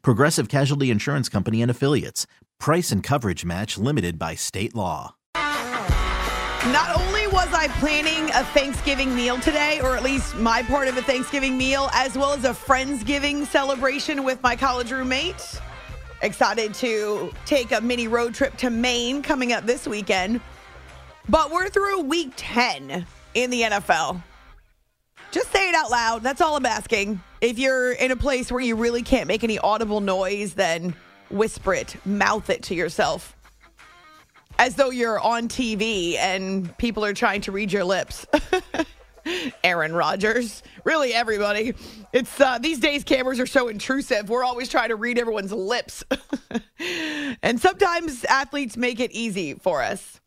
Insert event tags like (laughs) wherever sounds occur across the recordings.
Progressive Casualty Insurance Company and Affiliates. Price and coverage match limited by state law. Not only was I planning a Thanksgiving meal today, or at least my part of a Thanksgiving meal, as well as a Friendsgiving celebration with my college roommate. Excited to take a mini road trip to Maine coming up this weekend. But we're through week 10 in the NFL. Just say it out loud. That's all I'm asking. If you're in a place where you really can't make any audible noise, then whisper it, mouth it to yourself. As though you're on TV and people are trying to read your lips. (laughs) Aaron Rodgers, really everybody. It's uh, these days cameras are so intrusive. We're always trying to read everyone's lips. (laughs) and sometimes athletes make it easy for us.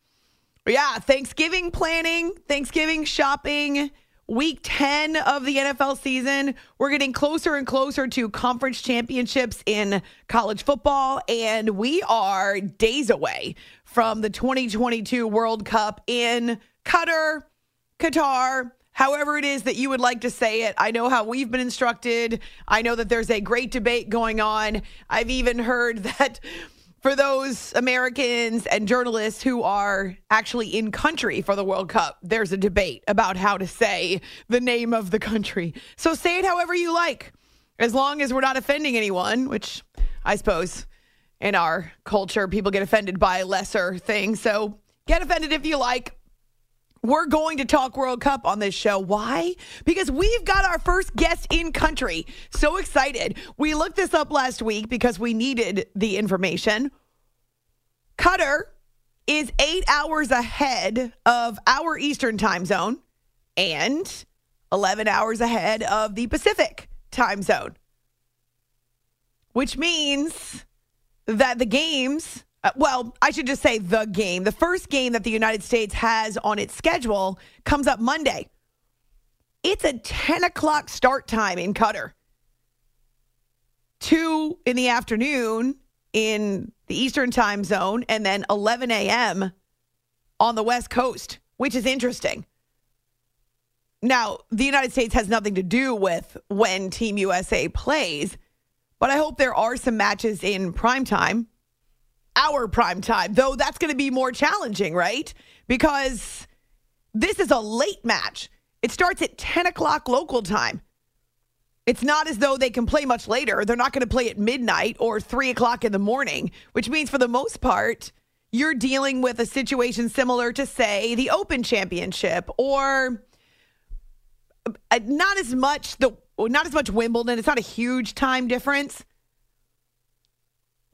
But yeah, Thanksgiving planning, Thanksgiving shopping, week 10 of the NFL season. We're getting closer and closer to conference championships in college football, and we are days away from the 2022 World Cup in Qatar, Qatar, however it is that you would like to say it. I know how we've been instructed. I know that there's a great debate going on. I've even heard (laughs) that for those Americans and journalists who are actually in country for the World Cup, there's a debate about how to say the name of the country. So say it however you like, as long as we're not offending anyone, which I suppose in our culture, people get offended by lesser things. So get offended if you like. We're going to talk World Cup on this show. Why? Because we've got our first guest in country. So excited. We looked this up last week because we needed the information. Qatar is eight hours ahead of our Eastern time zone and 11 hours ahead of the Pacific time zone, which means that the games uh, well, I should just say the game. The first game that the United States has on its schedule comes up Monday. It's a 10 o'clock start time in Qatar. Two in the afternoon in the Eastern time zone, and then 11 a.m. on the West Coast, which is interesting. Now, the United States has nothing to do with when Team USA plays, but I hope there are some matches in prime time our prime time, though that's going to be more challenging, right? Because this is a late match. It starts at 10 o'clock local time. It's not as though they can play much later. They're not going to play at midnight or 3 o'clock in the morning, which means for the most part, you're dealing with a situation similar to, say, the Open Championship or uh, not as much the not as much Wimbledon. It's not a huge time difference.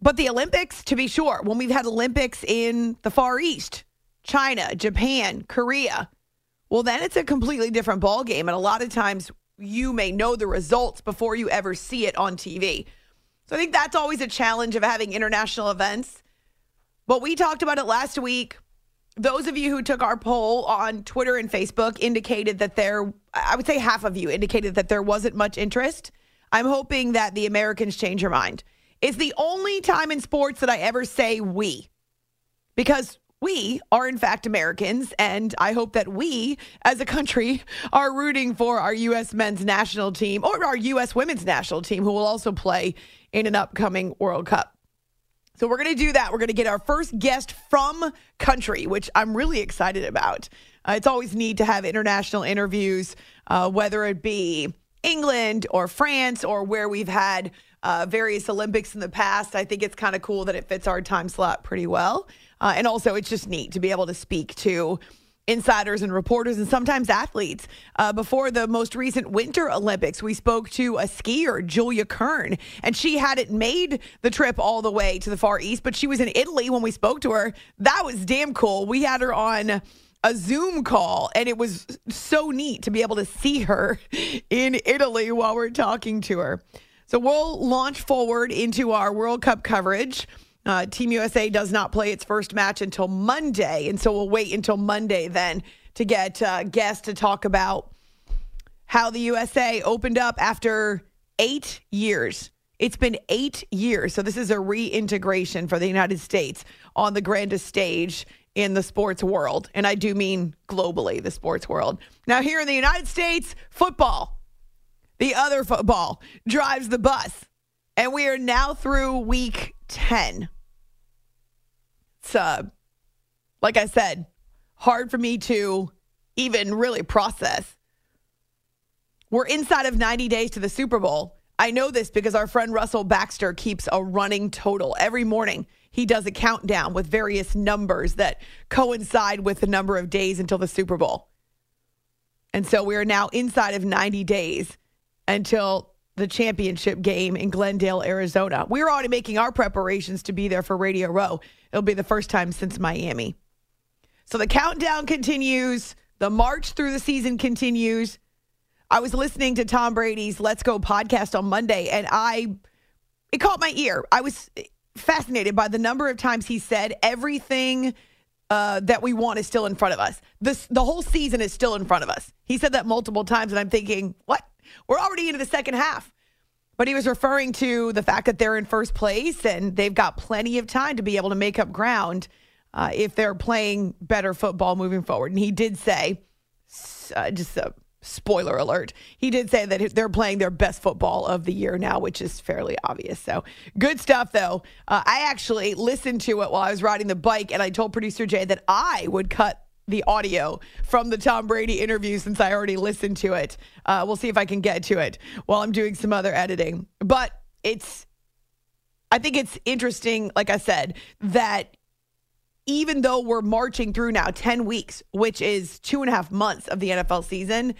But the Olympics, to be sure, when we've had Olympics in the Far East, China, Japan, Korea, well, then it's a completely different ball game. And a lot of times you may know the results before you ever see it on TV. So I think that's always a challenge of having international events. But we talked about it last week. Those of you who took our poll on Twitter and Facebook indicated that there, I would say half of you indicated that there wasn't much interest. I'm hoping that the Americans change your mind. It's the only time in sports that I ever say we because we are, in fact, Americans. And I hope that we, as a country, (laughs) are rooting for our U.S. men's national team or our U.S. women's national team, who will also play in an upcoming World Cup. So we're going to do that. We're going to get our first guest from country, which I'm really excited about. Uh, it's always neat to have international interviews, uh, whether it be England or France or where we've had uh, various Olympics in the past. I think it's kind of cool that it fits our time slot pretty well. Uh, and also, it's just neat to be able to speak to insiders and reporters and sometimes athletes. Uh, before the most recent Winter Olympics, we spoke to a skier, Julia Kern, and she hadn't made the trip all the way to the Far East, but she was in Italy when we spoke to her. That was damn cool. We had her on a Zoom call, and it was so neat to be able to see her (laughs) in Italy while we're talking to her. So we'll launch forward into our World Cup coverage. Uh, Team USA does not play its first match until Monday, and so we'll wait until Monday then to get uh, guests to talk about how the USA opened up after eight years. It's been eight years, so this is a reintegration for the United States on the grandest stage in the sports world, and I do mean globally, the sports world. Now, here in the United States, football, the other football, drives the bus, and we are now through week 10. It's, uh, like I said, hard for me to even really process. We're inside of 90 days to the Super Bowl. I know this because our friend Russell Baxter keeps a running total every morning. He does a countdown with various numbers that coincide with the number of days until the Super Bowl. And so we are now inside of 90 days until the championship game in Glendale, Arizona. We're already making our preparations to be there for Radio Row. It'll be the first time since Miami. So the countdown continues. The march through the season continues. I was listening to Tom Brady's Let's Go podcast on Monday, and I it caught my ear. I was fascinated by the number of times he said everything uh, that we want is still in front of us. This the whole season is still in front of us. He said that multiple times, and I'm thinking, what? We're already into the second half. But he was referring to the fact that they're in first place and they've got plenty of time to be able to make up ground uh, if they're playing better football moving forward. And he did say, uh, just a spoiler alert, he did say that they're playing their best football of the year now, which is fairly obvious. So good stuff, though. Uh, I actually listened to it while I was riding the bike, and I told producer Jay that I would cut the audio from the Tom Brady interview since I already listened to it. Uh, we'll see if I can get to it while I'm doing some other editing. But it's, I think it's interesting, like I said, that even though we're marching through now 10 weeks, which is two and a half months of the NFL season,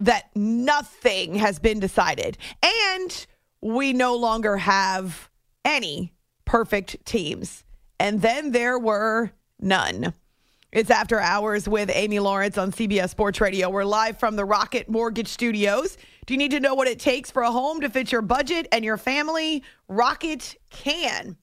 that nothing has been decided. And we no longer have any perfect teams. And then there were none. It's After Hours with Amy Lawrence on CBS Sports Radio. We're live from the Rocket Mortgage Studios. Do you need to know what it takes for a home to fit your budget and your family? Rocket can.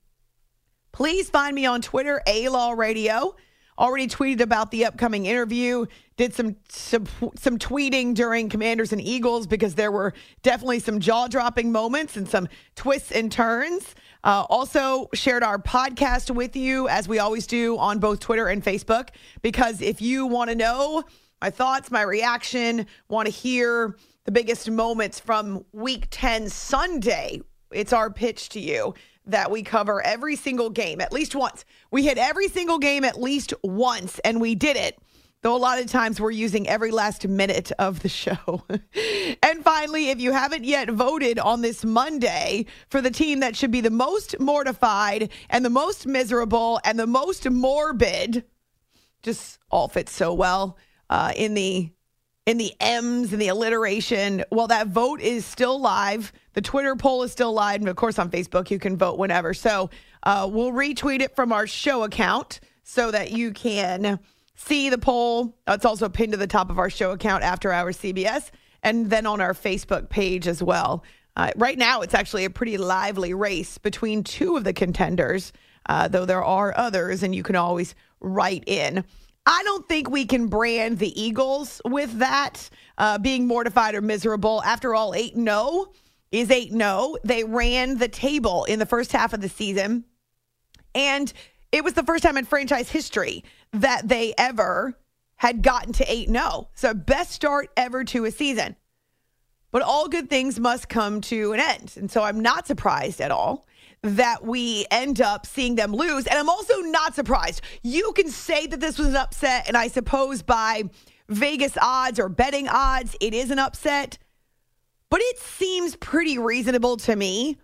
Please find me on Twitter, A Law Radio. Already tweeted about the upcoming interview. Did some, some some tweeting during Commanders and Eagles because there were definitely some jaw dropping moments and some twists and turns. Uh, also, shared our podcast with you, as we always do on both Twitter and Facebook, because if you want to know my thoughts, my reaction, want to hear the biggest moments from week 10 Sunday, it's our pitch to you that we cover every single game at least once. We hit every single game at least once, and we did it though a lot of times we're using every last minute of the show. (laughs) and finally, if you haven't yet voted on this Monday for the team that should be the most mortified and the most miserable and the most morbid, just all fits so well uh, in the in the M's and the alliteration. Well, that vote is still live. The Twitter poll is still live. And of course, on Facebook, you can vote whenever. So uh, we'll retweet it from our show account so that you can see the poll. It's also pinned to the top of our show account after hours CBS and then on our Facebook page as well. Uh, right now, it's actually a pretty lively race between two of the contenders, uh, though there are others, and you can always write in. I don't think we can brand the Eagles with that uh, being mortified or miserable. After all, 8 0 is 8 0. They ran the table in the first half of the season. And it was the first time in franchise history that they ever had gotten to 8 0. So, best start ever to a season. But all good things must come to an end. And so, I'm not surprised at all that we end up seeing them lose. And I'm also not surprised. You can say that this was an upset, and I suppose by Vegas odds or betting odds, it is an upset. But it seems pretty reasonable to me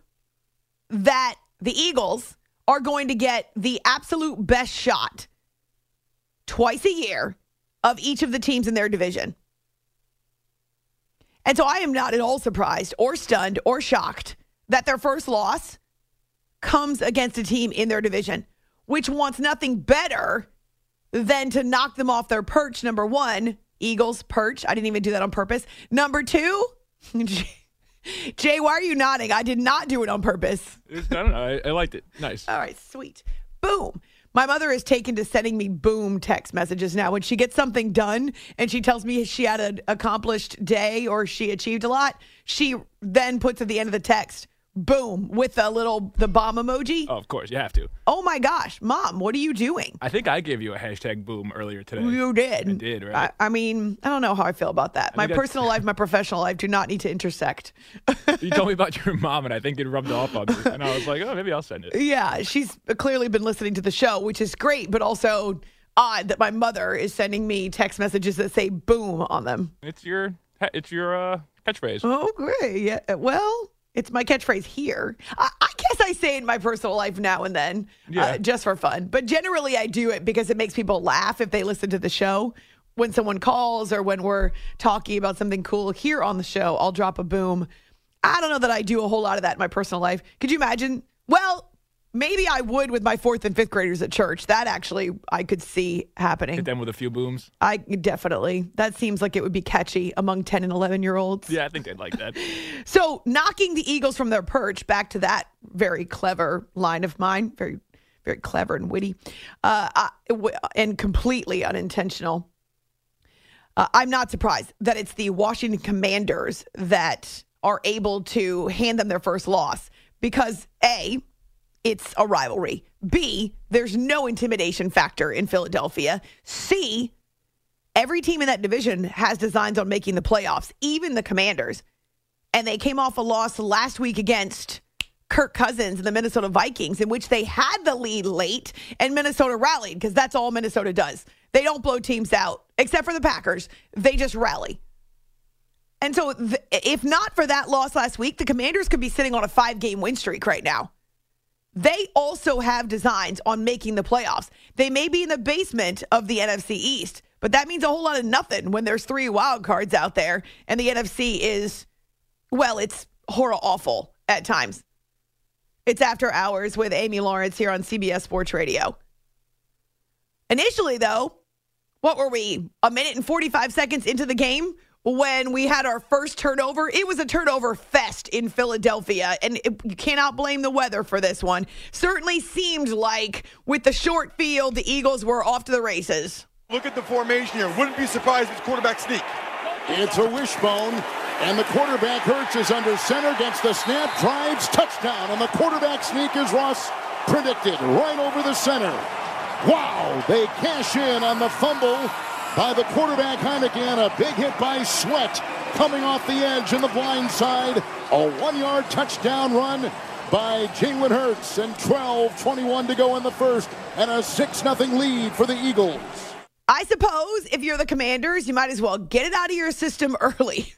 that the Eagles are going to get the absolute best shot twice a year of each of the teams in their division. And so I am not at all surprised or stunned or shocked that their first loss comes against a team in their division, which wants nothing better than to knock them off their perch. Number one, Eagles perch. I didn't even do that on purpose. Number two, (laughs) Jay, why are you nodding? I did not do it on purpose. It's, I don't know. I, I liked it. Nice. All right, sweet. Boom. My mother is taken to sending me boom text messages now. When she gets something done and she tells me she had an accomplished day or she achieved a lot, she then puts at the end of the text, boom, with a little the bomb emoji. Oh, of course, you have to. Oh my gosh, mom, what are you doing? I think I gave you a hashtag boom earlier today. You did. I did, right? I, I mean, I don't know how I feel about that. My personal life, (laughs) my professional life do not need to intersect. you told me about your mom, and I think it rubbed off on me. And I was like, oh, maybe I'll send it. Yeah, she's clearly been listening to the show, which is great, but also odd that my mother is sending me text messages that say boom on them. It's your, it's your uh, catchphrase. Oh, great. Yeah. Well, it's my catchphrase here. I, I guess I say it in my personal life now and then, uh, just for fun. But generally, I do it because it makes people laugh if they listen to the show. When someone calls or when we're talking about something cool here on the show, I'll drop a boom. I don't know that I do a whole lot of that in my personal life. Could you imagine? Well, maybe I would with my fourth and fifth graders at church. That actually I could see happening. Hit them with a few booms. I definitely. That seems like it would be catchy among 10 and 11 year olds. Yeah, I think they'd like that. (laughs) So, knocking the Eagles from their perch, back to that very clever line of mine, very, very clever and witty, uh, and completely unintentional. Uh, I'm not surprised that it's the Washington Commanders that are able to hand them their first loss because A, it's a rivalry. B, there's no intimidation factor in Philadelphia. C, every team in that division has designs on making the playoffs, even the Commanders and they came off a loss last week against Kirk Cousins and the Minnesota Vikings, in which they had the lead late and Minnesota rallied because that's all Minnesota does. They don't blow teams out, except for the Packers. They just rally. And so, if not for that loss last week, the Commanders could be sitting on a five game win streak right now. They also have designs on making the playoffs. They may be in the basement of the NFC East, but that means a whole lot of nothing when there's three wild cards out there and the NFC is well, it's horror awful at times. It's after hours with Amy Lawrence here on CBS Sports Radio. Initially, though, what were we? A minute and 45 seconds into the game when we had our first turnover. It was a turnover fest in Philadelphia, and it, you cannot blame the weather for this one. Certainly seemed like with the short field, the Eagles were off to the races. Look at the formation here. Wouldn't be surprised if it's quarterback sneak. It's a wishbone, and the quarterback Hurts is under center, gets the snap, drives, touchdown, and the quarterback sneak is Ross predicted right over the center. Wow, they cash in on the fumble by the quarterback Heinicke, a big hit by Sweat coming off the edge in the blind side, a one-yard touchdown run by Jalen Hurts, and 12-21 to go in the first, and a 6-0 lead for the Eagles. I suppose if you're the commanders, you might as well get it out of your system (laughs) early.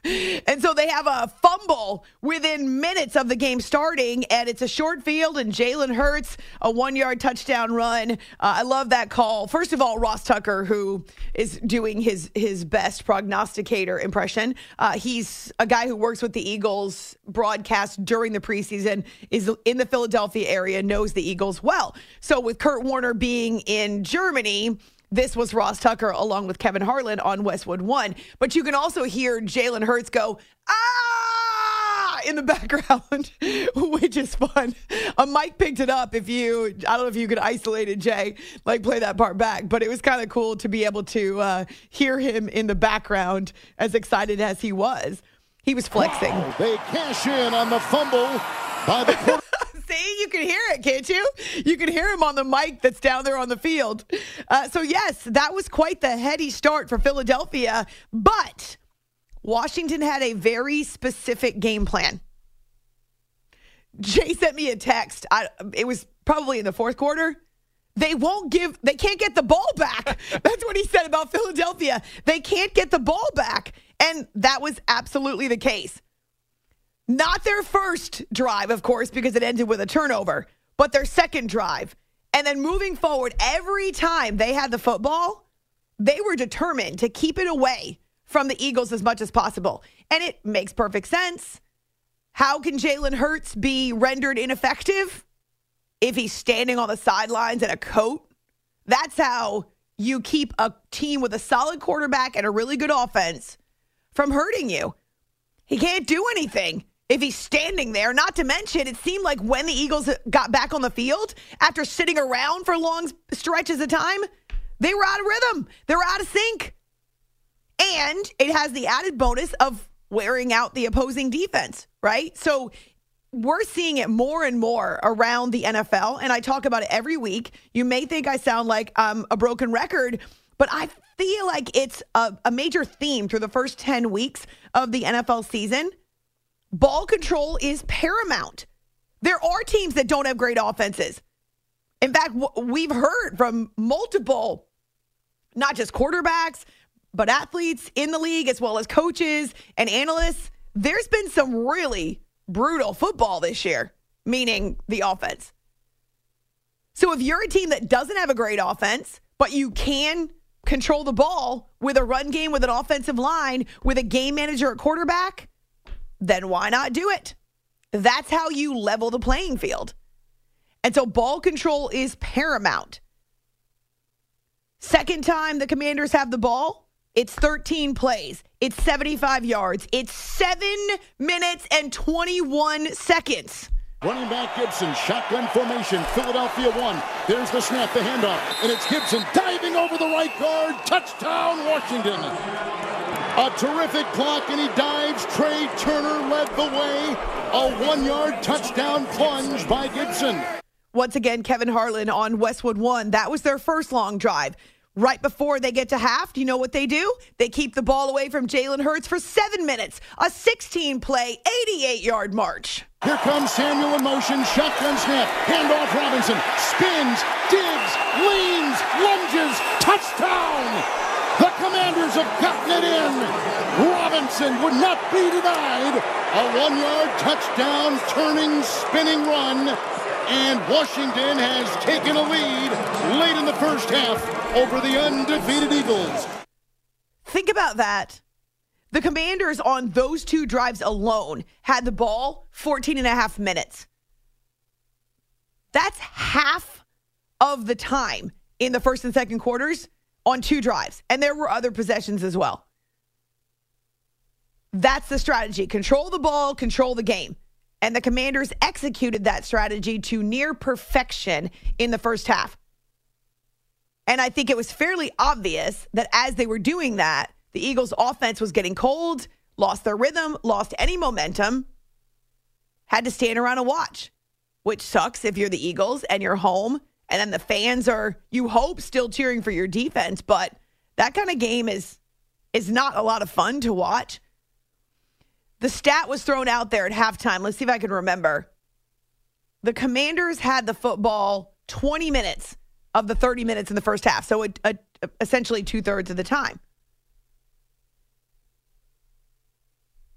And so they have a fumble within minutes of the game starting, and it's a short field, and Jalen Hurts, a one yard touchdown run. Uh, I love that call. First of all, Ross Tucker, who is doing his, his best prognosticator impression. Uh, he's a guy who works with the Eagles broadcast during the preseason, is in the Philadelphia area, knows the Eagles well. So with Kurt Warner being in Germany, this was Ross Tucker along with Kevin Harlan on Westwood One. But you can also hear Jalen Hurts go, ah, in the (laughs) background, which is fun. A mic picked it up if you, I don't know if you could isolate it, Jay, like play that part back, but it was kind of cool to be able to uh, hear him in the background as excited as he was. He was flexing. They cash in on the fumble by the quarterback. See, you can hear it, can't you? You can hear him on the mic that's down there on the field. Uh, so, yes, that was quite the heady start for Philadelphia, but Washington had a very specific game plan. Jay sent me a text. I, it was probably in the fourth quarter. They won't give, they can't get the ball back. (laughs) That's what he said about Philadelphia. They can't get the ball back. And that was absolutely the case. Not their first drive, of course, because it ended with a turnover, but their second drive. And then moving forward, every time they had the football, they were determined to keep it away from the Eagles as much as possible. And it makes perfect sense. How can Jalen Hurts be rendered ineffective if he's standing on the sidelines in a coat? That's how you keep a team with a solid quarterback and a really good offense from hurting you. He can't do anything if he's standing there. Not to mention, it seemed like when the Eagles got back on the field after sitting around for long stretches of time, they were out of rhythm. They were out of sync. And it has the added bonus of wearing out the opposing defense, right? So we're seeing it more and more around the NFL, and I talk about it every week. You may think I sound like um, a broken record, but I feel like it's a, a major theme through the first 10 weeks of the NFL season. Ball control is paramount. There are teams that don't have great offenses. In fact, we've heard from multiple, not just quarterbacks, but athletes in the league, as well as coaches and analysts. There's been some really brutal football this year, meaning the offense. So if you're a team that doesn't have a great offense, but you can control the ball with a run game, with an offensive line, with a game manager at quarterback, then why not do it? That's how you level the playing field. And so ball control is paramount. Second time the commanders have the ball, it's 13 plays. It's 75 yards. It's seven minutes and 21 seconds. Running back Gibson, shotgun formation, Philadelphia one. There's the snap, the handoff, and it's Gibson diving over the right guard. Touchdown, Washington. A terrific block, and he dives. Trai Turner led the way. A one yard touchdown plunge by Gibson. Once again, Kevin Harlan on Westwood One. That was their first long drive right before they get to half, do you know what they do? They keep the ball away from Jalen Hurts for seven minutes, a 16 play, 88 yard march. Here comes Samuel in motion, shotgun snap, handoff Robinson, spins, digs, leans, lunges, touchdown! The commanders have gotten it in. Robinson would not be denied. A one yard touchdown, turning, spinning run and Washington has taken a lead late in the first half over the undefeated Eagles. Think about that. The Commanders on those two drives alone had the ball 14 and a half minutes. That's half of the time in the first and second quarters on two drives. And there were other possessions as well. That's the strategy. Control the ball, control the game. And the Commanders executed that strategy to near perfection in the first half. And I think it was fairly obvious that as they were doing that, the Eagles' offense was getting cold, lost their rhythm, lost any momentum, had to stand around and watch, which sucks if you're the Eagles and you're home. And then the fans are, you hope, still cheering for your defense. But that kind of game is is not a lot of fun to watch. The stat was thrown out there at halftime. Let's see if I can remember. The Commanders had the football 20 minutes of the 30 minutes in the first half, so a, essentially two thirds of the time.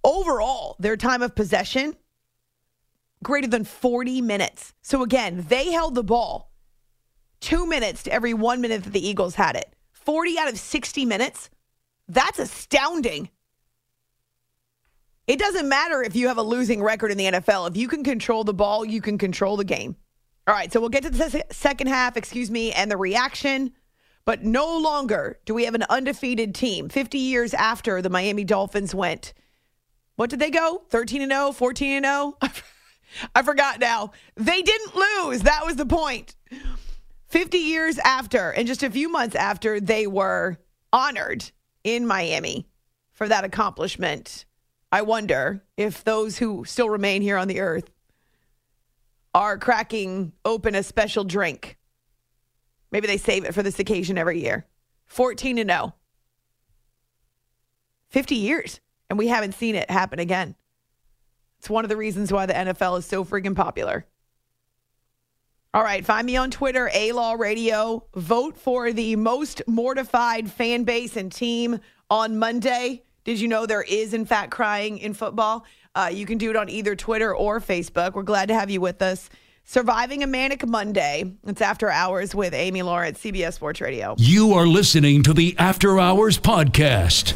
Overall, their time of possession greater than 40 minutes. So again, they held the ball two minutes to every one minute that the Eagles had it. 40 out of 60 minutes. That's astounding. It doesn't matter if you have a losing record in the NFL. If you can control the ball, you can control the game. All right, so we'll get to the second half, excuse me, and the reaction. But no longer do we have an undefeated team 50 years after the Miami Dolphins went. What did they go? 13 and 0, 14 and 0? (laughs) I forgot now. They didn't lose. That was the point. 50 years after, and just a few months after, they were honored in Miami for that accomplishment. I wonder if those who still remain here on the earth are cracking open a special drink. Maybe they save it for this occasion every year. 14 to 0. 50 years, and we haven't seen it happen again. It's one of the reasons why the NFL is so freaking popular. All right, find me on Twitter, A Law Radio. Vote for the most mortified fan base and team on Monday. Did you know there is, in fact, crying in football? Uh, you can do it on either Twitter or Facebook. We're glad to have you with us. Surviving a Manic Monday. It's After Hours with Amy Lawrence, CBS Sports Radio. You are listening to the After Hours Podcast.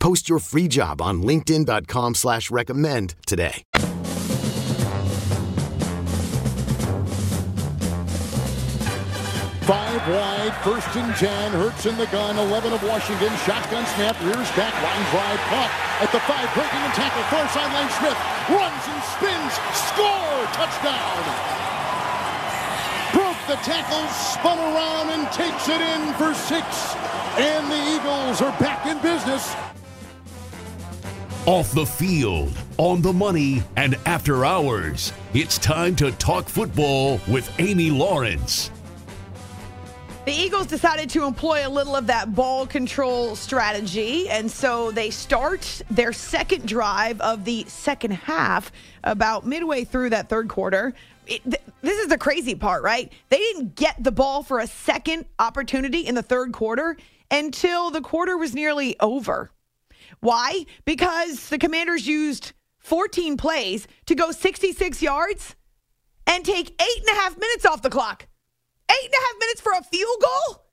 Post your free job on LinkedIn.com slash recommend today. Five wide, first and ten. Hurts in the gun. 11 of Washington. Shotgun snap. Rears back. Line drive. Caught at the five. Breaking and tackle. Far sideline. Smith runs and spins. Score. Touchdown. Broke the tackle. Spun around and takes it in for six. And the Eagles are back in business. Off the field, on the money, and after hours. It's time to talk football with Amy Lawrence. The Eagles decided to employ a little of that ball control strategy, and so they start their second drive of the second half about midway through that third quarter. It, th- this is the crazy part, right? They didn't get the ball for a second opportunity in the third quarter until the quarter was nearly over. Why? Because the Commanders used 14 plays to go 66 yards and take eight and a half minutes off the clock. Eight and a half minutes for a field goal?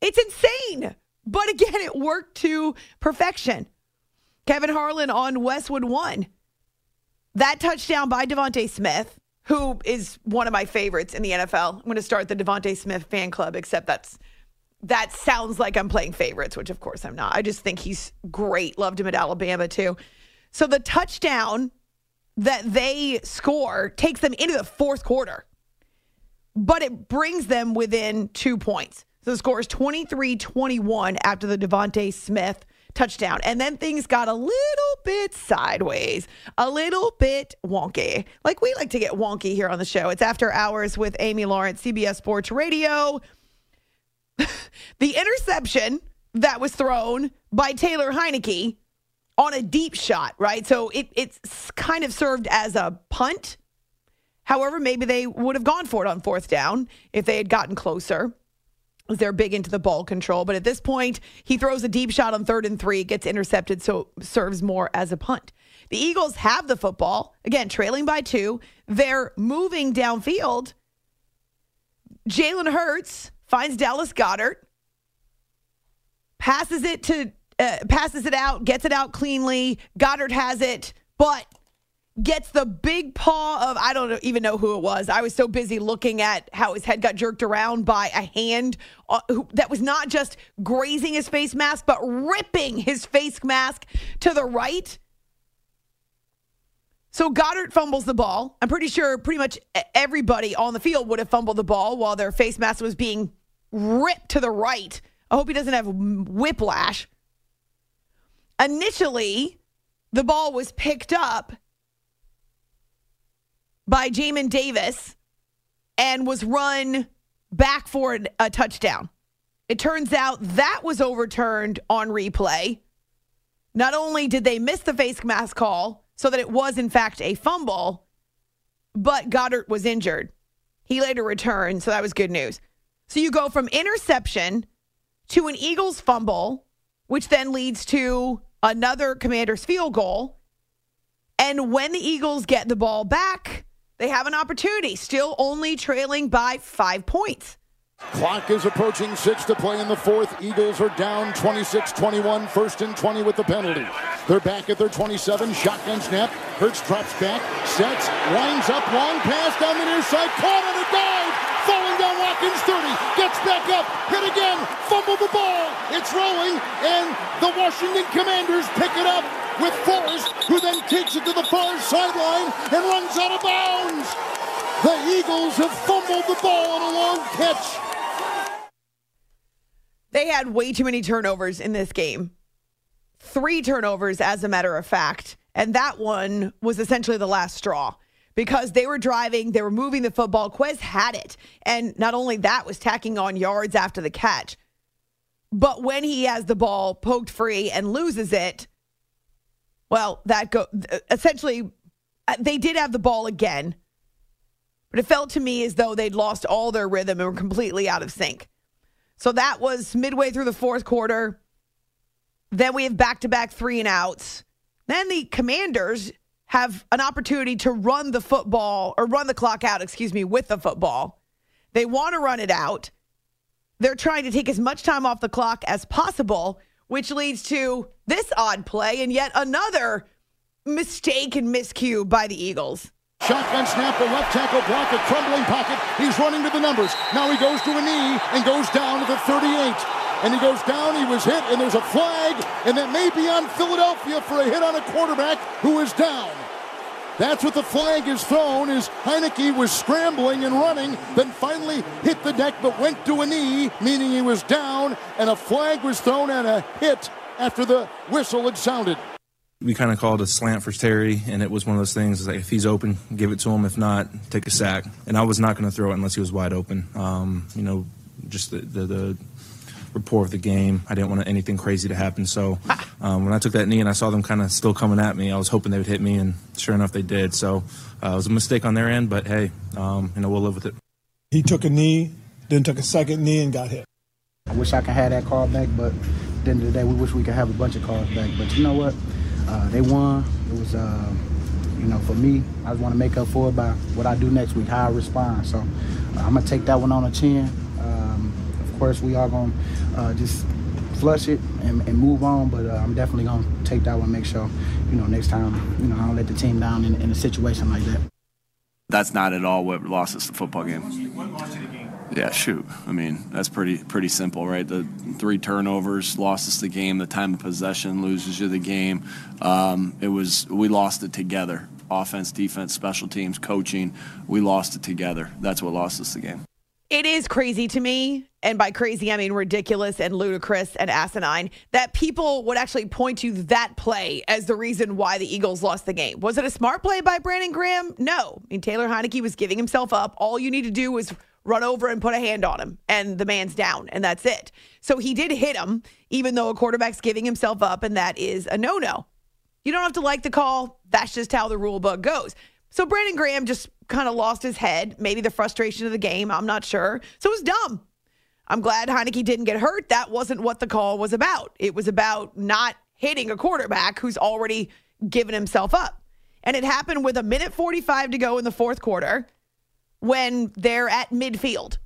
It's insane. But again, it worked to perfection. Kevin Harlan on Westwood One. That touchdown by DeVonta Smith, who is one of my favorites in the NFL. I'm going to start the DeVonta Smith fan club, except that's that sounds like I'm playing favorites, which of course I'm not. I just think he's great. Loved him at Alabama too. So the touchdown that they score takes them into the fourth quarter but it brings them within two points. So the score is 23 21 after the DeVonta Smith touchdown. And then things got a little bit sideways, a little bit wonky. Like we like to get wonky here on the show. It's after hours with Amy Lawrence, CBS Sports Radio. (laughs) the interception that was thrown by Taylor Heinicke on a deep shot, right? So it, it's kind of served as a punt However, maybe they would have gone for it on fourth down if they had gotten closer. They're big into the ball control, but at this point, he throws a deep shot on third and three, gets intercepted, so serves more as a punt. The Eagles have the football, again, trailing by two. They're moving downfield. Jalen Hurts finds Dallas Goedert, passes it to uh, passes it out, gets it out cleanly. Goedert has it, but gets the big paw of I don't even know who it was. I was so busy looking at how his head got jerked around by a hand uh, that was not just grazing his face mask, but ripping his face mask to the right. So Goedert fumbles the ball. I'm pretty sure pretty much everybody on the field would have fumbled the ball while their face mask was being ripped to the right. I hope he doesn't have whiplash. Initially, the ball was picked up by Jamin Davis and was run back for a touchdown. It turns out that was overturned on replay. Not only did they miss the face mask call so that it was, in fact, a fumble, but Goedert was injured. He later returned, so that was good news. So you go from interception to an Eagles fumble, which then leads to another Commanders field goal. And when the Eagles get the ball back, they have an opportunity, still only trailing by five points. Clock is approaching six to play in the fourth. Eagles are down 26-21, first and 20 with the penalty. They're back at their 27, shotgun snap. Hurts drops back, sets, winds up, long pass down the near side, caught on a dive, Watkins 30, gets back up, hit again, fumble the ball. It's rolling, and the Washington Commanders pick it up with Forrest, who then kicks it to the far sideline and runs out of bounds. The Eagles have fumbled the ball on a long catch. They had way too many turnovers in this game. Three turnovers, as a matter of fact. And that one was essentially the last straw because they were driving, they were moving the football. Quez had it. And not only that, was tacking on yards after the catch. But when he has the ball poked free and loses it, well, that go essentially uh, they did have the ball again. But it felt to me as though they'd lost all their rhythm and were completely out of sync. So that was midway through the fourth quarter. Then we have back to back three and outs. Then the commanders have an opportunity to run the football or run the clock out, excuse me, with the football. They want to run it out. They're trying to take as much time off the clock as possible, which leads to this odd play and yet another mistake and miscue by the Eagles. Shotgun snap, the left tackle block, a crumbling pocket. He's running to the numbers. Now he goes to a knee and goes down to the 38. And he goes down, he was hit, and there's a flag, and that may be on Philadelphia for a hit on a quarterback who is down. That's what the flag is thrown, is Heinicke was scrambling and running, then finally hit the deck but went to a knee, meaning he was down, and a flag was thrown and a hit after the whistle had sounded we kind of called a slant for Terry, and it was one of those things like if he's open, give it to him. If not, take a sack. And I was not going to throw it unless he was wide open. Um, you know, just the, the, the rapport of the game. I didn't want anything crazy to happen. So um, when I took that knee and I saw them kind of still coming at me, I was hoping they would hit me, and sure enough, they did. So uh, it was a mistake on their end, but hey, um, you know, we'll live with it. He took a knee, then took a second knee and got hit. I wish I could have that call back, but at the end of the day, we wish we could have a bunch of calls back. But you know what? Uh, they won. It was, uh, you know, for me, I just want to make up for it by what I do next week, how I respond. So uh, I'm gonna take that one on the chin. Um, of course, we are gonna uh, just flush it and, and move on, but uh, I'm definitely gonna take that one. Make sure, you know, next time, you know, I don't let the team down in, in a situation like that. That's not at all what lost us the football game. Yeah, shoot. I mean, that's pretty pretty simple, right? The three turnovers lost us the game. The time of possession loses you the game. Um, it was we lost it together. Offense, defense, special teams, coaching. We lost it together. That's what lost us the game. It is crazy to me, and by crazy I mean ridiculous and ludicrous and asinine, that people would actually point to that play as the reason why the Eagles lost the game. Was it a smart play by Brandon Graham? No. I mean, Taylor Heinicke was giving himself up. All you need to do was run over and put a hand on him, and the man's down, and that's it. So he did hit him, even though a quarterback's giving himself up, and that is a no no. You don't have to like the call. That's just how the rule book goes. So Brandon Graham just kind of lost his head, maybe the frustration of the game. I'm not sure. So it was dumb. I'm glad Heinicke didn't get hurt. That wasn't what the call was about. It was about not hitting a quarterback who's already given himself up. And it happened with a minute 45 to go in the fourth quarter when they're at midfield.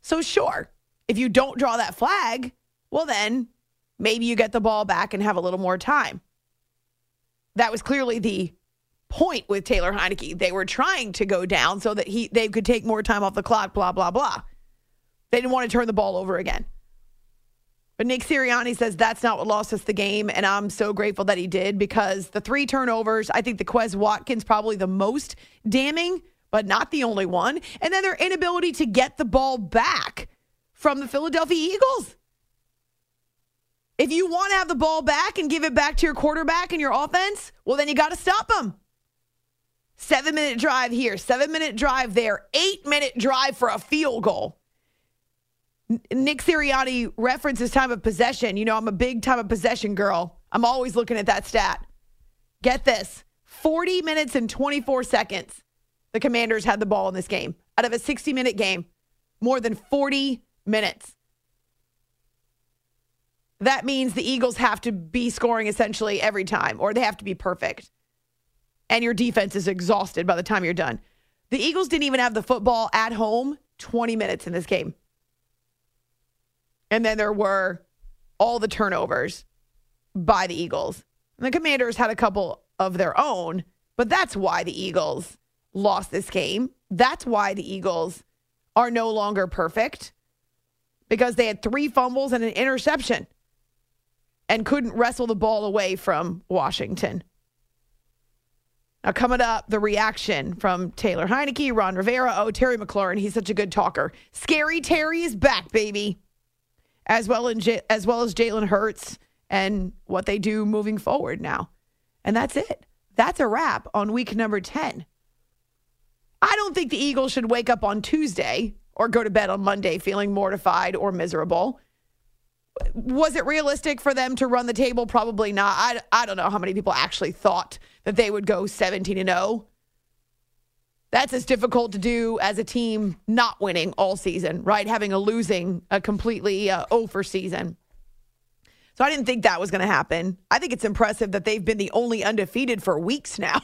So, sure, if you don't draw that flag, well, then maybe you get the ball back and have a little more time. That was clearly the point with Taylor Heinicke. They were trying to go down so that he they could take more time off the clock, blah, blah, blah. They didn't want to turn the ball over again. But Nick Sirianni says that's not what lost us the game. And I'm so grateful that he did because the three turnovers, I think the Quez Watkins probably the most damning but not the only one. And then their inability to get the ball back from the Philadelphia Eagles. If you want to have the ball back and give it back to your quarterback and your offense, well, then you got to stop them. Seven minute drive here, seven minute drive there, eight minute drive for a field goal. Nick Sirianni references time of possession. You know, I'm a big time of possession girl. I'm always looking at that stat. Get this 40 minutes and 24 seconds the Commanders had the ball in this game. Out of a 60 minute game, more than 40 minutes. that means the Eagles have to be scoring essentially every time, or they have to be perfect. And your defense is exhausted by the time you're done. The Eagles didn't even have the football at home 20 minutes in this game. And then there were all the turnovers by the Eagles. And the Commanders had a couple of their own, but that's why the Eagles lost this game. That's why the Eagles are no longer perfect because they had three fumbles and an interception and couldn't wrestle the ball away from Washington. Now, coming up, the reaction from Taylor Heinicke, Ron Rivera, oh, Terry McLaurin. He's such a good talker. Scary Terry is back, baby, as well, in J- as, well as Jalen Hurts and what they do moving forward now. And that's it. That's a wrap on week number 10. I don't think the Eagles should wake up on Tuesday or go to bed on Monday feeling mortified or miserable. Was it realistic for them to run the table? Probably not. I, I don't know how many people actually thought that they would go 17 and 0. That's as difficult to do as a team not winning all season, right? Having a losing, a completely uh, over season. So I didn't think that was going to happen. I think it's impressive that they've been the only undefeated for weeks (laughs) now.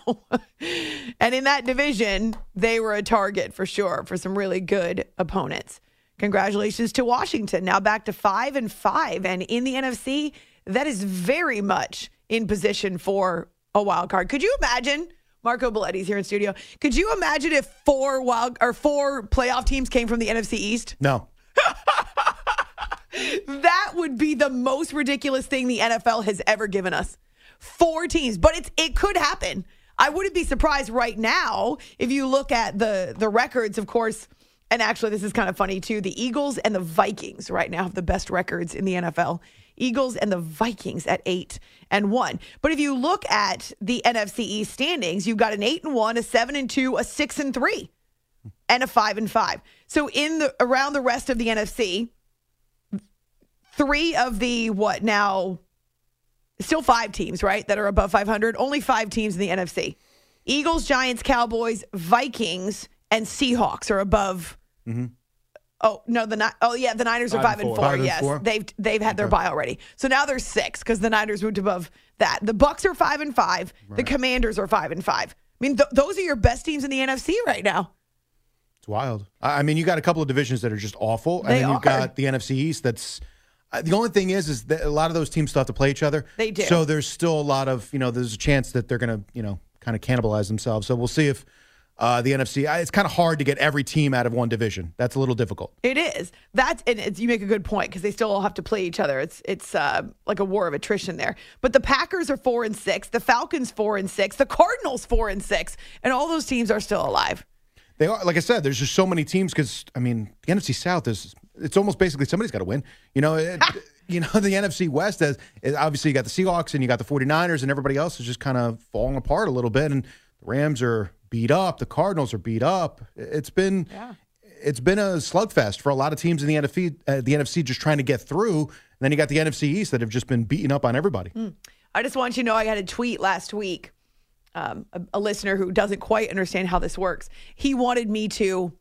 and in that division, they were a target for sure for some really good opponents. Congratulations to Washington. Now back to 5 and 5 and in the NFC, that is very much in position for a wild card. Could you imagine Marco Belletti's here in studio. Could you imagine if four wild or four playoff teams came from the NFC East? No. (laughs) that would be the most ridiculous thing the NFL has ever given us. Four teams, but it's it could happen. I wouldn't be surprised right now if you look at the the records. Of course, and actually, this is kind of funny too. The Eagles and the Vikings right now have the best records in the NFL. Eagles and the Vikings at eight and one. But if you look at the NFC East standings, you've got an eight and one, a seven and two, a six and three, and a five and five. So in the around the rest of the NFC, three of the what now? Still five teams, right? That are above 500. Only five teams in the NFC. Eagles, Giants, Cowboys, Vikings, and Seahawks are above. Mm-hmm. Oh no, the Ni- oh yeah, the Niners are Five five and and four. four. Five and yes, four? they've they've had their Okay. bye already. So now they're six because the Niners moved above that. The Bucks are five and five. The Commanders are five and five. I mean, th- those are your best teams in the NFC right now. It's wild. I I mean, you got a couple of divisions that are just awful, and They then are. you've got the NFC East. That's uh, the only thing is, is that a lot of those teams still have to play each other. They do. So there's still a lot of you know, there's a chance that they're going to you know kind of cannibalize themselves. So we'll see if uh, the NFC. It's kind of hard to get every team out of one division. That's a little difficult. It is. That's and it's, you make a good point because they still all have to play each other. It's it's uh, like a war of attrition there. But the Packers are four and six. The Falcons four and six. The Cardinals four and six. And all those teams are still alive. They are, like I said, there's just so many teams because I mean, the NFC South is it's almost basically somebody's got to win. You know, it, (laughs) you know the NFC West has is obviously you got the Seahawks and you got the 49ers and everybody else is just kind of falling apart a little bit and the Rams are beat up, the Cardinals are beat up. It's been it's been a slugfest for a lot of teams in the NFC uh, the NFC just trying to get through. And then you got the NFC East that have just been beating up on everybody. I just want you to know I had a tweet last week. Um, a, a listener who doesn't quite understand how this works. He wanted me to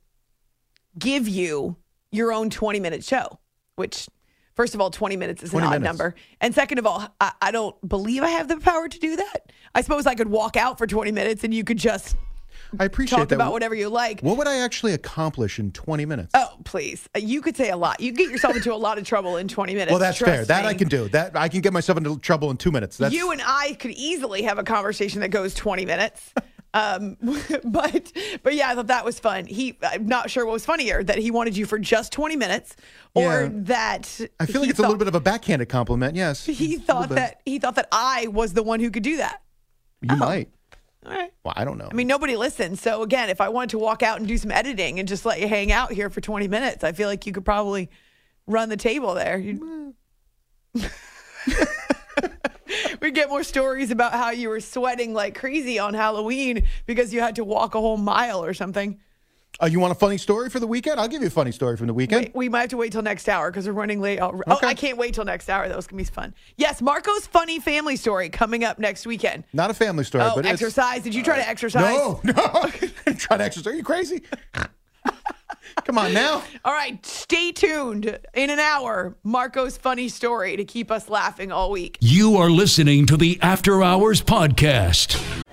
give you your own 20 minute show, which, first of all, 20 minutes is an odd minutes. number. And second of all, I, I don't believe I have the power to do that. I suppose I could walk out for 20 minutes and you could just I appreciate talk that. about whatever you like. What would I actually accomplish in 20 minutes? Oh, please. Uh, You could say a lot. You get yourself into a lot of trouble in 20 minutes. well, that's fair. Trust That. I can do. That I can get myself into trouble in two minutes. That's you and I could easily have a conversation that goes 20 minutes. (laughs) um, (laughs) but but yeah, I thought that was fun. He I'm not sure what was funnier that he wanted you for just 20 minutes or Yeah. that I feel like it's a little bit of a backhanded compliment. Yes, he thought that he thought that I was the one who could do that. you might. All right. Well, I don't know. I mean, nobody listens. So again, if I wanted to walk out and do some editing and just let you hang out here for 20 minutes, I feel like you could probably run the table there. (laughs) We get more stories about how you were sweating like crazy on Halloween because you had to walk a whole mile or something. Uh, you want a funny story for the weekend? I'll give you a funny story from the weekend. We, we might have to wait till next hour because we're running late. Oh, oh, I can't wait till next hour. That was gonna be fun. Yes, Marco's funny family story coming up next weekend. Not a family story, oh, but it's- exercise. Did you try to exercise? No, no. (laughs) Try to exercise. Are you crazy? (laughs) Come on now. All right, stay tuned. In an hour, Marco's funny story to keep us laughing all week. You are listening to the After Hours Podcast.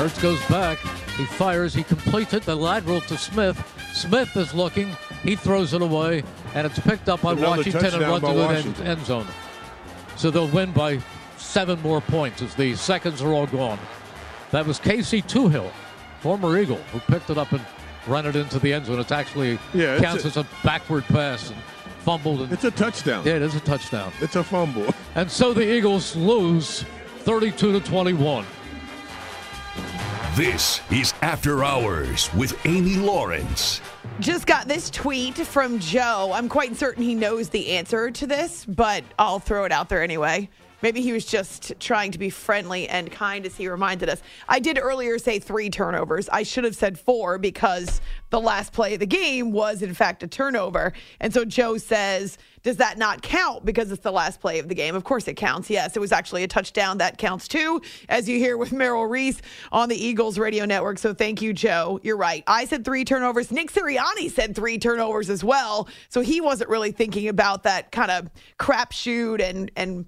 Hurts goes back. He fires. He completes it. The lateral to Smith. Smith is looking. He throws it away, and it's picked up by Another Washington and runs to the end, end zone. So they'll win by seven more points as the seconds are all gone. That was Casey Toohill, former Eagle, who picked it up and ran it into the end zone. It's actually Yeah, it's counts a- as a backward pass and fumbled. And, It's a touchdown. yeah, it is a touchdown. It's a fumble. (laughs) And so the Eagles lose 32 to 21. This is After Hours with Amy Lawrence. Just got this tweet from Joe. I'm quite certain he knows the answer to this, but I'll throw it out there anyway. Maybe he was just trying to be friendly and kind as he reminded us. I did earlier say three turnovers. I should have said four because the last play of the game was, in fact, a turnover. And so Joe says, Does that not count because it's the last play of the game? Of course it counts. Yes, it was actually a touchdown. That counts too, as you hear with Merrill Reese on the Eagles radio network. So thank you, Joe. You're right. I said three turnovers. Nick Sirianni said three turnovers as well. So he wasn't really thinking about that kind of crapshoot and, and,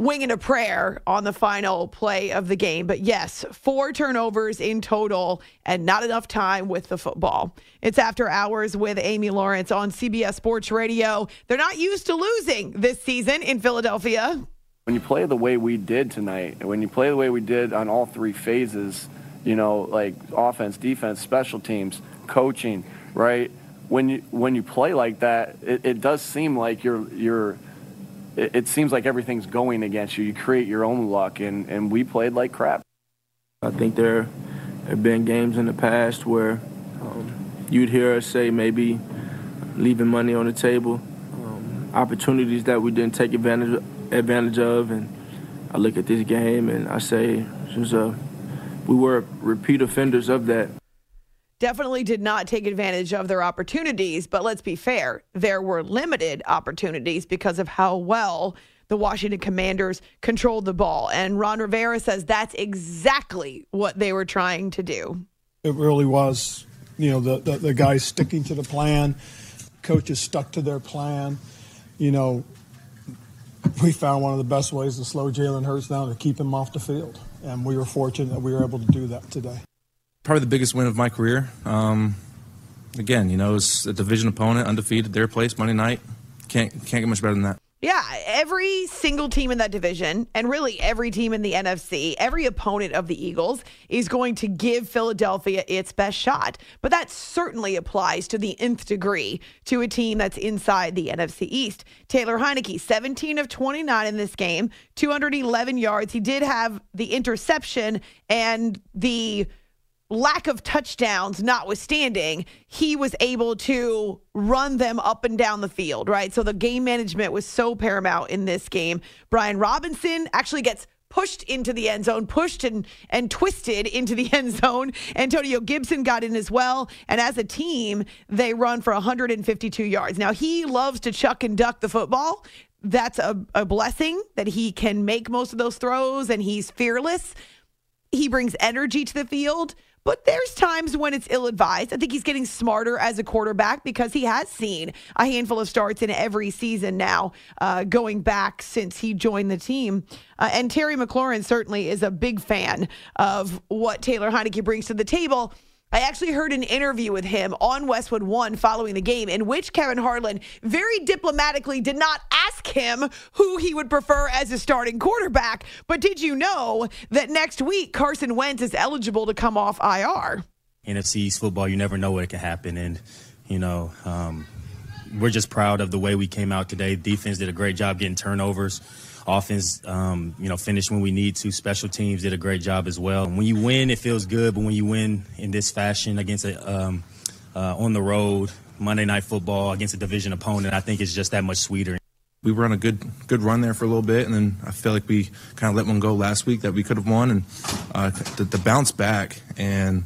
winging a prayer on the final play of the game. But yes, four turnovers in total and not enough time with the football. It's after hours with Amy Lawrence on CBS Sports Radio. They're not used to losing this season in Philadelphia. When you play the way we did tonight, when you play the way we did on all three phases, you know, like offense, defense, special teams, coaching, right? When you when you play like that, it, it does seem like you're you're. It, it seems like everything's going against you. You create your own luck, and, and we played like crap. I think there have been games in the past where um, you'd hear us say maybe leaving money on the table, um, opportunities that we didn't take advantage advantage of, and I look at this game and I say a, we were repeat offenders of that. Definitely did not take advantage of their opportunities, but let's be fair, there were limited opportunities because of how well the Washington Commanders controlled the ball. And Ron Rivera says that's exactly what they were trying to do. It really was. You know, the, the, the guys sticking to the plan, coaches stuck to their plan. You know, we found one of the best ways to slow Jalen Hurts down to keep him off the field. And we were fortunate that we were able to do that today. Probably the biggest win of my career. Um, again, you know, it's a division opponent, undefeated, their place Monday night. Can't can't get much better than that. Yeah, every single team in that division, and really every team in the NFC, every opponent of the Eagles is going to give Philadelphia its best shot. But that certainly applies to the nth degree to a team that's inside the NFC East. Taylor Heinicke, 17 of 29 in this game, 211 yards. He did have the interception and the lack of touchdowns notwithstanding, he was able to run them up and down the field, right? So the game management was so paramount in this game. Brian Robinson actually gets pushed into the end zone, pushed and and twisted into the (laughs) end zone. Antonio Gibson got in as well, and as a team, they run for 152 yards. Now he loves to chuck and duck the football. That's a, a blessing that he can make most of those throws and he's fearless. He brings energy to the field. But there's times when it's ill advised. I think he's getting smarter as a quarterback because he has seen a handful of starts in every season now, uh, going back since he joined the team. Uh, and Terry McLaurin certainly is a big fan of what Taylor Heinicke brings to the table. I actually heard an interview with him on Westwood One following the game, in which Kevin Harlan very diplomatically did not ask him who he would prefer as a starting quarterback. But did you know that next week Carson Wentz is eligible to come off IR? NFC East football, you never know what can happen. And, you know, um, we're just proud of the way we came out today. Defense did a great job getting turnovers. Offense, um, you know, finished when we need to. Special teams did a great job as well. When you win, it feels good, but when you win in this fashion against a um, uh, on the road, Monday Night Football against a division opponent, I think it's just that much sweeter. We were on a good good run there for a little bit, and then I feel like we kind of let one go last week that we could have won, and uh, the, the bounce back and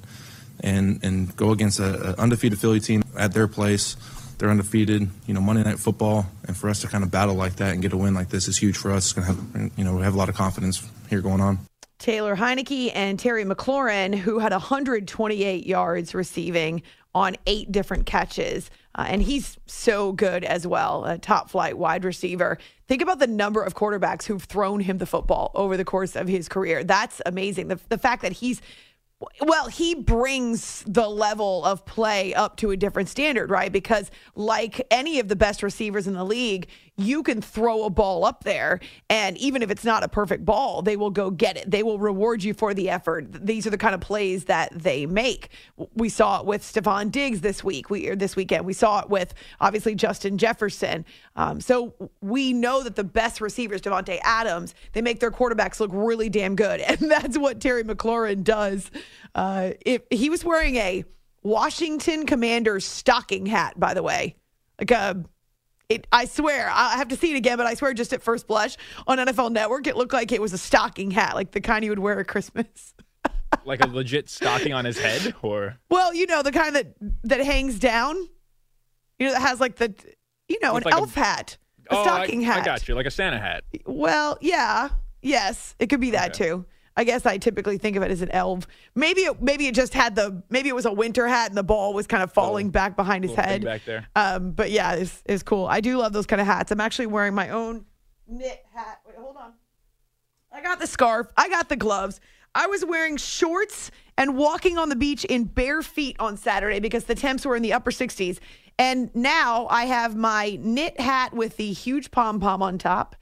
and and go against a, a undefeated Philly team at their place they're undefeated. You know, Monday Night Football, and for us to kind of battle like that and get a win like this is huge for us. It's gonna have, you know, we have a lot of confidence here going on. Taylor Heinicke and Terry McLaurin, who had 128 yards receiving on eight different catches. Uh, and he's so good as well, a top flight wide receiver. Think about the number of quarterbacks who've thrown him the football over the course of his career. That's amazing. The, the fact that he's well, he brings the level of play up to a different standard, right? Because, like any of the best receivers in the league, you can throw a ball up there, and even if it's not a perfect ball, they will go get it. They will reward you for the effort. These are the kind of plays that they make. We saw it with Stefon Diggs this week, we this weekend. We saw it with obviously Justin Jefferson. Um, so we know that the best receivers, Davante Adams, they make their quarterbacks look really damn good, (laughs) and that's what Terry McLaurin does. Uh, if he was wearing a Washington Commanders stocking hat, by the way, like a it, I swear, I have to see it again, but I swear, just at first blush on NFL Network, it looked like it was a stocking hat, like the kind you would wear at Christmas. (laughs) like a legit stocking on his head, or well, you know, the kind that that hangs down. You know, that has like the, you know, With an like elf a, hat, a oh, stocking I, hat. I got you, like a Santa hat. Well, yeah, yes, it could be that okay. too. I guess I typically think of it as an elf. Maybe it, maybe it just had the maybe it was a winter hat and the ball was kind of falling little, back behind his head back there. Um, but yeah, it's, it's cool. I do love those kind of hats. I'm actually wearing my own knit hat. Wait, hold on. I got the scarf. I got the gloves. I was wearing shorts and walking on the beach in bare feet on Saturday because the temps were in the upper 60s. And now I have my knit hat with the huge pom pom on top.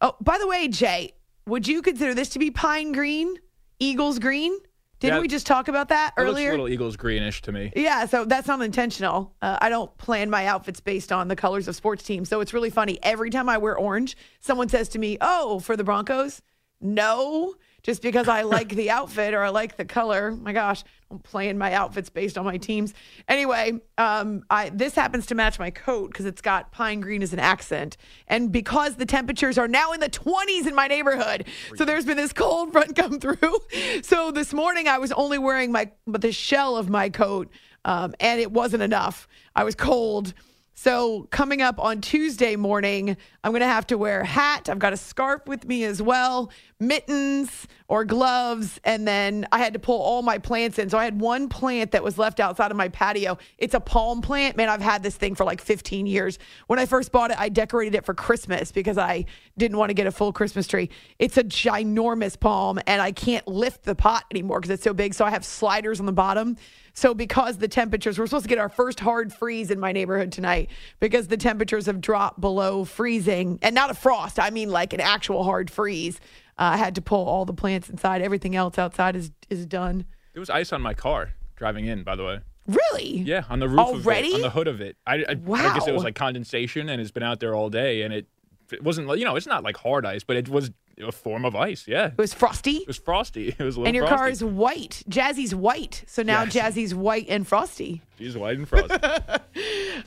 Oh, by the way, Jay, would you consider this to be pine green, Eagles green? Didn't yeah, we just talk about that earlier? Looks a little Eagles greenish to me. Yeah, so that's not intentional. Uh, I don't plan my outfits based on the colors of sports teams. So it's really funny. Every time I wear orange, someone says to me, "Oh, for the Broncos?" No, just because I like the outfit or I like the color. My gosh, I'm playing my outfits based on my teams. Anyway, um, I this happens to match my coat because it's got pine green as an accent, and because the temperatures are now in the 20s in my neighborhood, so there's been this cold front come through. (laughs) So this morning I was only wearing my but the shell of my coat, um, and it wasn't enough. I was cold. So, coming up on Tuesday morning, I'm going to have to wear a hat. I've got a scarf with me as well, mittens or gloves. And then I had to pull all my plants in. So, I had one plant that was left outside of my patio. It's a palm plant. Man, I've had this thing for like 15 years. When I first bought it, I decorated it for Christmas because I didn't want to get a full Christmas tree. It's a ginormous palm, and I can't lift the pot anymore because it's so big. So, I have sliders on the bottom. So, because the temperatures, we're supposed to get our first hard freeze in my neighborhood tonight because the temperatures have dropped below freezing and not a frost. I mean, like an actual hard freeze. Uh, I had to pull all the plants inside. Everything else outside is, is done. There was ice on my car driving in, by the way. Really? Yeah, on the roof Already? of it, on the hood of it. I, I, wow. I guess it was like condensation and it's been out there all day and it, it wasn't, you know, it's not like hard ice, but it was a form of ice. Yeah, it was frosty. It was frosty. (laughs) It was. and your frosty. car is white. Jazzy's white, so now yes. Jazzy's white and frosty. She's white and frosty. (laughs)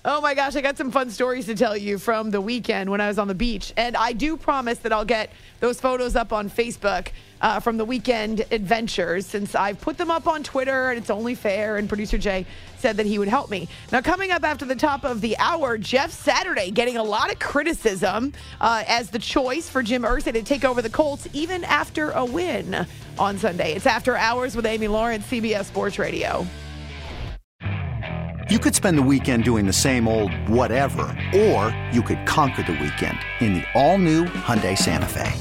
Oh my gosh, I got some fun stories to tell you from the weekend when I was on the beach. And I do promise that I'll get those photos up on Facebook uh, from the weekend adventures since I've put them up on Twitter and it's only fair. And producer Jay said that he would help me. Now, coming up after the top of the hour, Jeff Saturday getting a lot of criticism uh, as the choice for Jim Irsay to take over the Colts even after a win on Sunday. It's After Hours with Amy Lawrence, CBS Sports Radio. You could spend the weekend doing the same old whatever, or you could conquer the weekend in the all-new Hyundai Santa Fe.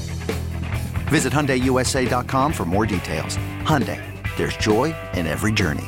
Visit HyundaiUSA.com for more details. Hyundai, there's joy in every journey.